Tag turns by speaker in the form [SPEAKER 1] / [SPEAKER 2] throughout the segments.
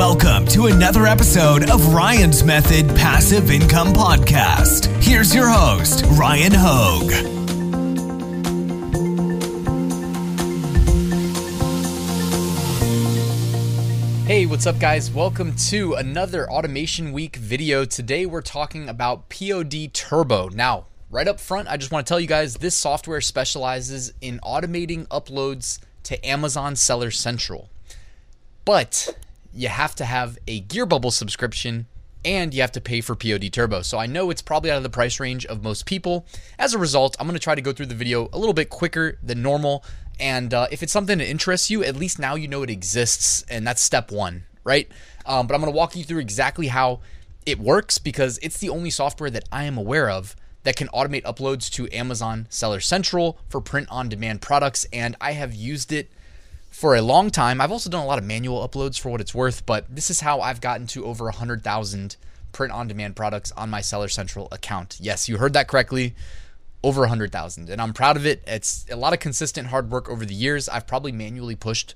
[SPEAKER 1] Welcome to another episode of Ryan's Method Passive Income Podcast. Here's your host, Ryan Hogue.
[SPEAKER 2] Hey, what's up, guys? Welcome to another Automation Week video. Today, we're talking about POD Turbo. Now, right up front, I just want to tell you guys this software specializes in automating uploads to Amazon Seller Central. But you have to have a Gear Bubble subscription and you have to pay for POD Turbo. So I know it's probably out of the price range of most people. As a result, I'm going to try to go through the video a little bit quicker than normal. And uh, if it's something that interests you, at least now you know it exists, and that's step one, right? Um, but I'm going to walk you through exactly how it works because it's the only software that I am aware of that can automate uploads to Amazon Seller Central for print on demand products. And I have used it for a long time. I've also done a lot of manual uploads for what it's worth, but this is how I've gotten to over 100,000 print on demand products on my Seller Central account. Yes, you heard that correctly. Over 100,000. And I'm proud of it. It's a lot of consistent hard work over the years. I've probably manually pushed,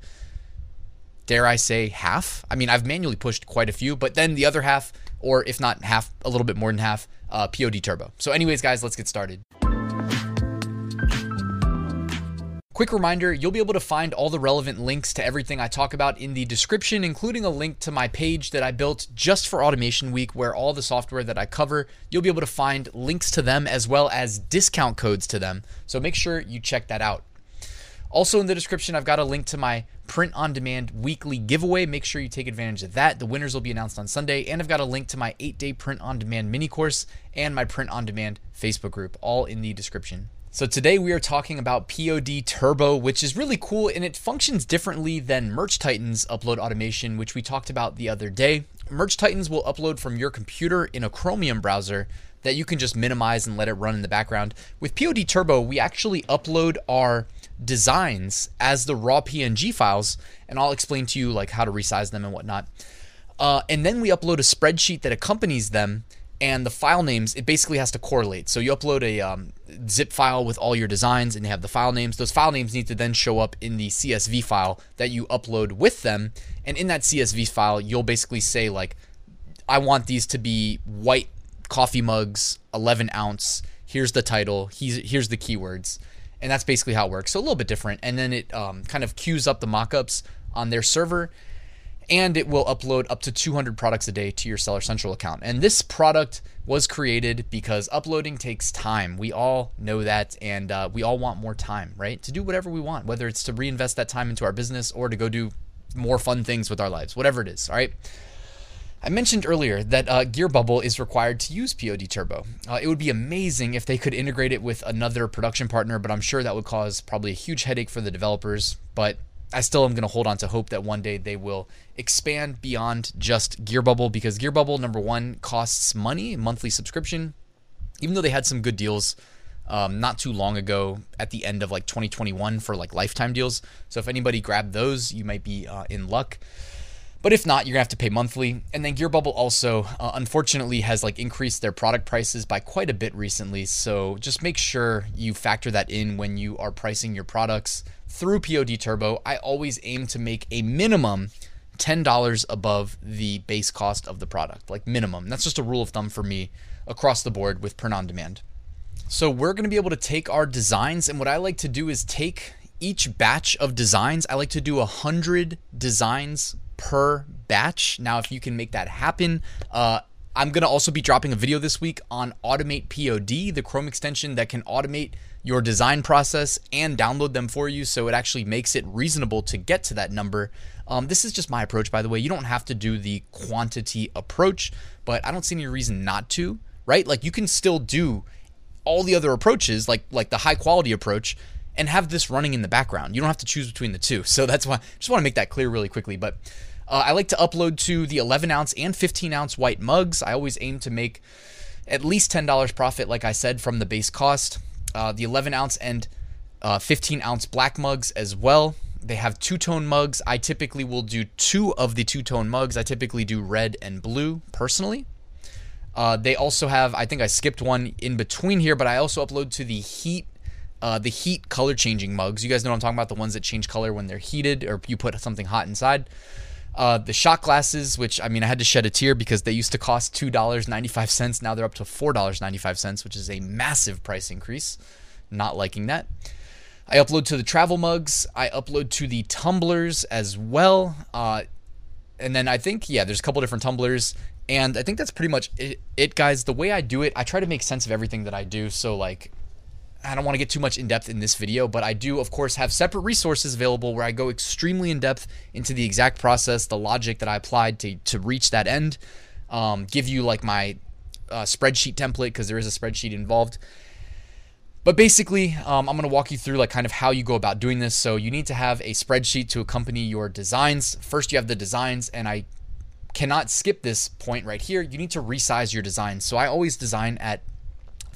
[SPEAKER 2] dare I say, half. I mean, I've manually pushed quite a few, but then the other half, or if not half, a little bit more than half, uh, POD Turbo. So, anyways, guys, let's get started. Quick reminder you'll be able to find all the relevant links to everything I talk about in the description, including a link to my page that I built just for Automation Week, where all the software that I cover, you'll be able to find links to them as well as discount codes to them. So make sure you check that out. Also, in the description, I've got a link to my print on demand weekly giveaway. Make sure you take advantage of that. The winners will be announced on Sunday. And I've got a link to my eight day print on demand mini course and my print on demand Facebook group, all in the description. So today we are talking about POD Turbo, which is really cool and it functions differently than Merch Titans upload automation, which we talked about the other day. Merch Titans will upload from your computer in a Chromium browser that you can just minimize and let it run in the background. With POD Turbo, we actually upload our designs as the raw PNG files, and I'll explain to you like how to resize them and whatnot. Uh, and then we upload a spreadsheet that accompanies them and the file names it basically has to correlate. So you upload a um, zip file with all your designs and you have the file names. Those file names need to then show up in the csv file that you upload with them. And in that csv file you'll basically say like i want these to be white coffee mugs 11 ounce. Here's the title. Here's, the keywords. And that's basically how it works. So a little bit different. And then it um, kind of queues up the mockups on their server and it will upload up to 200 products a day to your Seller Central account. And this product was created because uploading takes time. We all know that, and uh, we all want more time, right? To do whatever we want, whether it's to reinvest that time into our business or to go do more fun things with our lives, whatever it is, all right? I mentioned earlier that uh, Gear Bubble is required to use POD Turbo. Uh, it would be amazing if they could integrate it with another production partner, but I'm sure that would cause probably a huge headache for the developers. But I still am going to hold on to hope that one day they will expand beyond just Gearbubble because Gearbubble, number one, costs money, monthly subscription. Even though they had some good deals um, not too long ago at the end of like 2021 for like lifetime deals. So if anybody grabbed those, you might be uh, in luck. But if not, you're gonna have to pay monthly. And then Gearbubble also, uh, unfortunately, has like increased their product prices by quite a bit recently. So just make sure you factor that in when you are pricing your products through POD Turbo. I always aim to make a minimum $10 above the base cost of the product, like minimum. That's just a rule of thumb for me across the board with print on demand. So we're going to be able to take our designs, and what I like to do is take each batch of designs. I like to do a hundred designs per batch. Now, if you can make that happen, uh, I'm going to also be dropping a video this week on Automate POD, the Chrome extension that can automate your design process and download them for you so it actually makes it reasonable to get to that number. Um, this is just my approach, by the way. You don't have to do the quantity approach, but I don't see any reason not to, right? Like you can still do all the other approaches, like like the high quality approach, and have this running in the background. You don't have to choose between the two. So that's why I just want to make that clear really quickly. But uh, I like to upload to the 11 ounce and 15 ounce white mugs. I always aim to make at least $10 profit, like I said, from the base cost. Uh, the 11 ounce and uh, 15 ounce black mugs as well. They have two tone mugs. I typically will do two of the two tone mugs. I typically do red and blue personally. Uh, they also have, I think I skipped one in between here, but I also upload to the heat uh, the heat color changing mugs. You guys know what I'm talking about, the ones that change color when they're heated or you put something hot inside. Uh, the shot glasses, which I mean, I had to shed a tear because they used to cost two dollars ninety five cents. Now they're up to four dollars ninety five cents, which is a massive price increase. Not liking that. I upload to the travel mugs. I upload to the tumblers as well. Uh, and then I think yeah, there's a couple different tumblers, and I think that's pretty much it, it, guys. The way I do it, I try to make sense of everything that I do. So like, I don't want to get too much in depth in this video, but I do, of course, have separate resources available where I go extremely in depth into the exact process, the logic that I applied to to reach that end. Um, give you like my uh, spreadsheet template because there is a spreadsheet involved. But basically, um, I'm going to walk you through like kind of how you go about doing this. So you need to have a spreadsheet to accompany your designs. First, you have the designs, and I cannot skip this point right here. You need to resize your design. So I always design at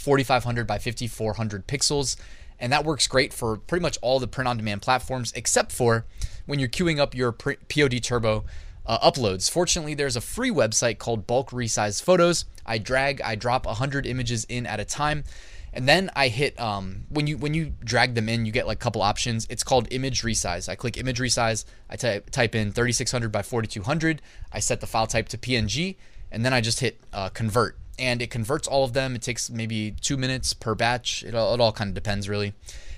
[SPEAKER 2] 4500 by 5400 pixels, and that works great for pretty much all the print-on-demand platforms, except for when you're queuing up your POD Turbo uh, uploads. Fortunately, there's a free website called Bulk Resize Photos. I drag, I drop 100 images in at a time and then I hit um, when you when you drag them in, you get like a couple options. It's called image resize. I click image resize. I type type in 3600 by 4200. I set the file type to PNG, and then I just hit uh, convert, and it converts all of them. It takes maybe two minutes per batch. It all, it all kind of depends really,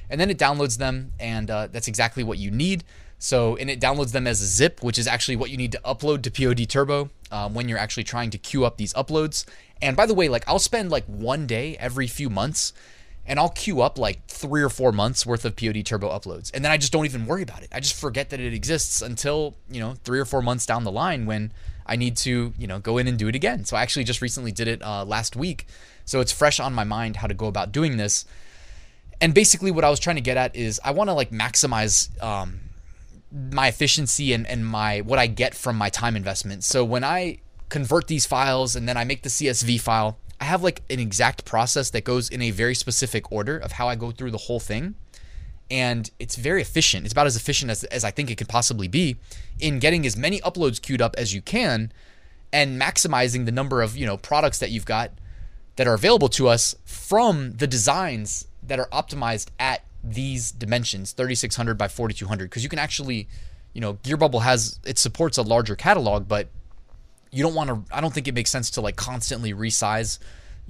[SPEAKER 2] and then it downloads them, and uh, that's exactly what you need. So, and it downloads them as a zip, which is actually what you need to upload to POD Turbo um, when you're actually trying to queue up these uploads. And by the way, like I'll spend like one day every few months and I'll queue up like three or four months worth of POD Turbo uploads. And then I just don't even worry about it. I just forget that it exists until, you know, three or four months down the line when I need to, you know, go in and do it again. So I actually just recently did it uh, last week. So it's fresh on my mind how to go about doing this. And basically, what I was trying to get at is I want to like maximize um, my efficiency and, and my what I get from my time investment. So when I convert these files and then I make the CSV file, I have like an exact process that goes in a very specific order of how I go through the whole thing. And it's very efficient. It's about as efficient as, as I think it could possibly be in getting as many uploads queued up as you can and maximizing the number of, you know, products that you've got that are available to us from the designs that are optimized at these dimensions 3600 by 4200 because you can actually you know gearbubble has it supports a larger catalog but you don't want to i don't think it makes sense to like constantly resize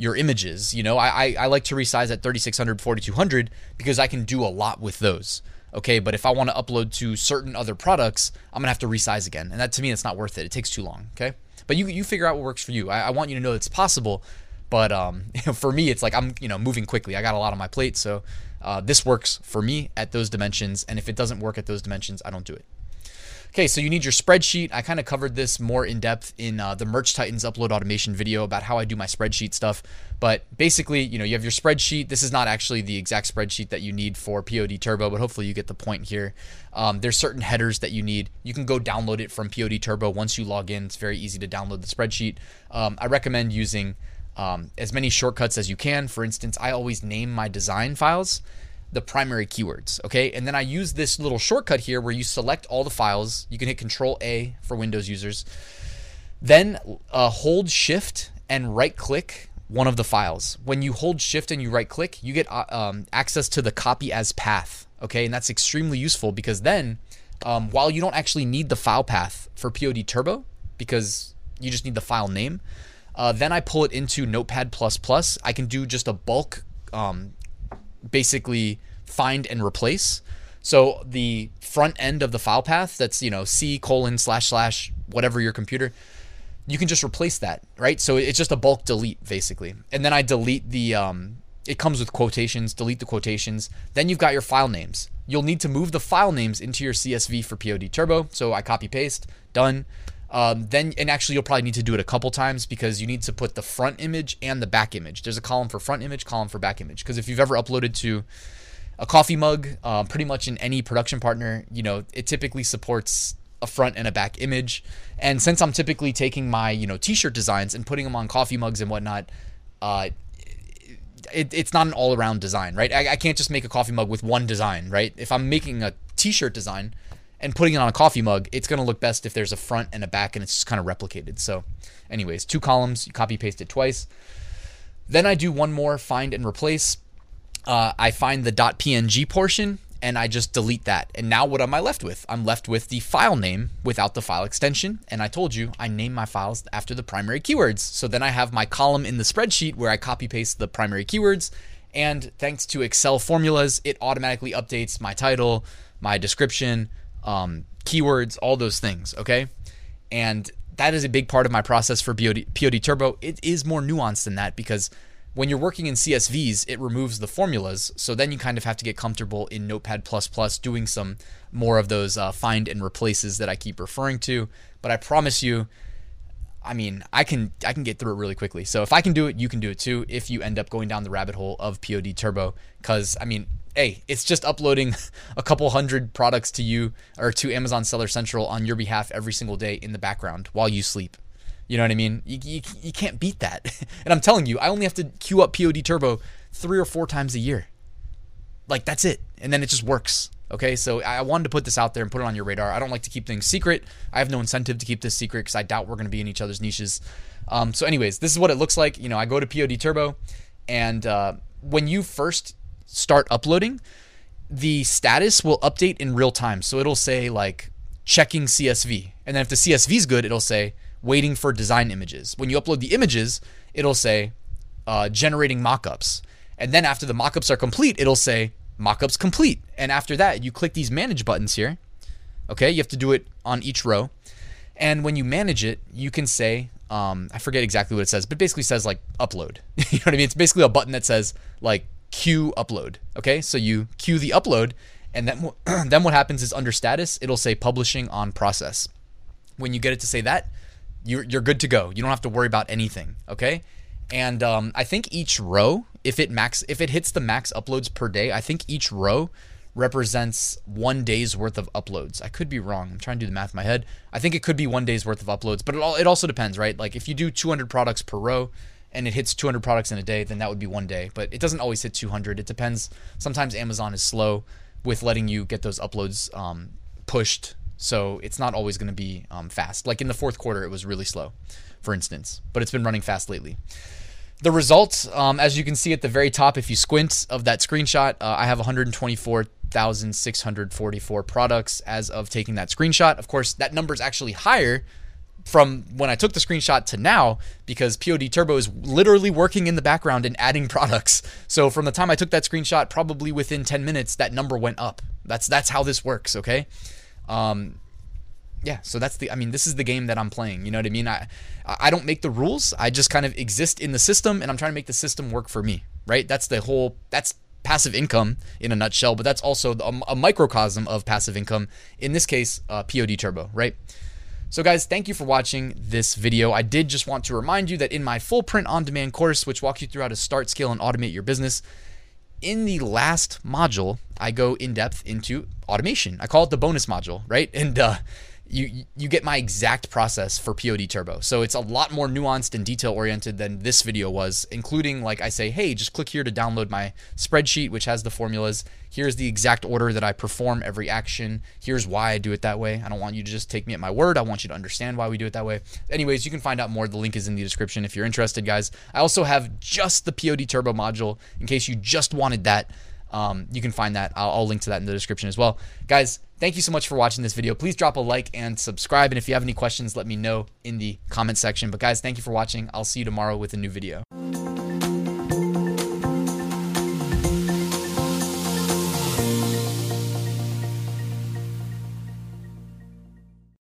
[SPEAKER 2] your images you know? I, I, I like to resize at 3600 4200 because i can do a lot with those okay? But if i want to upload to certain other products i'm gonna have to resize again. And that to me it's not worth it. It takes too long okay? But you you figure out what works for you. I, I want you to know it's possible but um, for me it's like i'm you know moving quickly. I got a lot on my plate so uh, this works for me at those dimensions, and if it doesn't work at those dimensions, I don't do it. Okay, so you need your spreadsheet. I kind of covered this more in depth in uh, the Merch Titans upload automation video about how I do my spreadsheet stuff. But basically, you know, you have your spreadsheet. This is not actually the exact spreadsheet that you need for POD Turbo, but hopefully you get the point here. Um, there's certain headers that you need. You can go download it from POD Turbo once you log in. It's very easy to download the spreadsheet. Um, I recommend using um, as many shortcuts as you can. For instance, I always name my design files the primary keywords, okay? And then I use this little shortcut here where you select all the files. You can hit Control A for Windows users. Then uh, hold Shift and right click one of the files. When you hold Shift and you right click, you get uh, um, access to the copy as path, okay? And that's extremely useful because then um, while you don't actually need the file path for POD Turbo because you just need the file name, uh, then I pull it into Notepad++. I can do just a bulk, um, basically find and replace. So the front end of the file path, that's you know C colon slash slash whatever your computer, you can just replace that, right? So it's just a bulk delete basically, and then I delete the. Um, it comes with quotations. Delete the quotations. Then you've got your file names. You'll need to move the file names into your CSV for POD Turbo. So I copy paste. Done. Um, then and actually you'll probably need to do it a couple times because you need to put the front image and the back image. There's a column for front image, column for back image. Because if you've ever uploaded to a coffee mug, uh, pretty much in any production partner, you know it typically supports a front and a back image. And since I'm typically taking my you know t-shirt designs and putting them on coffee mugs and whatnot, uh, it, it's not an all-around design, right? I, I can't just make a coffee mug with one design, right? If I'm making a t-shirt design and putting it on a coffee mug, it's going to look best if there's a front and a back and it's just kind of replicated. So, anyways, two columns, you copy paste it twice. Then I do one more find and replace. Uh, I find the .png portion and I just delete that. And now what am I left with? I'm left with the file name without the file extension. And I told you I name my files after the primary keywords. So then I have my column in the spreadsheet where I copy paste the primary keywords. And thanks to Excel formulas, it automatically updates my title, my description, um, keywords, all those things. Okay. And that is a big part of my process for POD, POD Turbo. It is more nuanced than that because when you're working in CSVs, it removes the formulas. So then you kind of have to get comfortable in Notepad doing some more of those uh, find and replaces that I keep referring to. But I promise you, I mean, I can I can get through it really quickly. So if I can do it, you can do it too. If you end up going down the rabbit hole of POD Turbo, because I mean, hey, it's just uploading a couple hundred products to you or to Amazon Seller Central on your behalf every single day in the background while you sleep. You know what I mean? You, you, you can't beat that. and I'm telling you, I only have to queue up POD Turbo three or four times a year. Like, that's it. And then it just works. Okay, so I wanted to put this out there and put it on your radar. I don't like to keep things secret. I have no incentive to keep this secret because I doubt we're going to be in each other's niches. Um, so, anyways, this is what it looks like. You know, I go to POD Turbo, and uh, when you first start uploading, the status will update in real time. So it'll say like checking CSV, and then if the CSV is good, it'll say waiting for design images. When you upload the images, it'll say uh, generating mockups. And then after the mockups are complete, it'll say mockups complete. And after that, you click these manage buttons here. Okay, you have to do it on each row. And when you manage it, you can say, um, I forget exactly what it says, but basically says like upload. you know what I mean? It's basically a button that says like queue upload. Okay, so you queue the upload, and then then what happens is under status, it'll say publishing on process. When you get it to say that, you're you're good to go. You don't have to worry about anything. Okay, and um, I think each row, if it max, if it hits the max uploads per day, I think each row represents one day's worth of uploads. I could be wrong. I'm trying to do the math in my head. I think it could be one day's worth of uploads, but it all it also depends, right? Like if you do 200 products per row and it hits 200 products in a day, then that would be one day. But it doesn't always hit 200. It depends. Sometimes Amazon is slow with letting you get those uploads um, pushed so it's not always going to be um, fast. Like in the fourth quarter, it was really slow, for instance, but it's been running fast lately. The results, um, as you can see at the very top, if you squint of that screenshot, uh, I have 124,644 products as of taking that screenshot. Of course, that number is actually higher from when I took the screenshot to now because POD Turbo is literally working in the background and adding products. So from the time I took that screenshot, probably within 10 minutes, that number went up. That's that's how this works, okay? Um, yeah, so that's the. I mean, this is the game that I'm playing. You know what I mean? I I don't make the rules. I just kind of exist in the system, and I'm trying to make the system work for me. Right? That's the whole. That's passive income in a nutshell. But that's also a, a microcosm of passive income. In this case, uh, POD Turbo. Right? So, guys, thank you for watching this video. I did just want to remind you that in my full print on demand course, which walks you through how to start, scale, and automate your business, in the last module, I go in depth into automation. I call it the bonus module, right? And uh, you you get my exact process for POD Turbo. So it's a lot more nuanced and detail oriented than this video was, including like I say, hey, just click here to download my spreadsheet, which has the formulas. Here's the exact order that I perform every action. Here's why I do it that way. I don't want you to just take me at my word. I want you to understand why we do it that way. Anyways, you can find out more. The link is in the description if you're interested, guys. I also have just the POD Turbo module in case you just wanted that. Um, you can find that. I'll, I'll link to that in the description as well. Guys, thank you so much for watching this video. Please drop a like and subscribe. And if you have any questions, let me know in the comment section. But guys, thank you for watching. I'll see you tomorrow with a new video.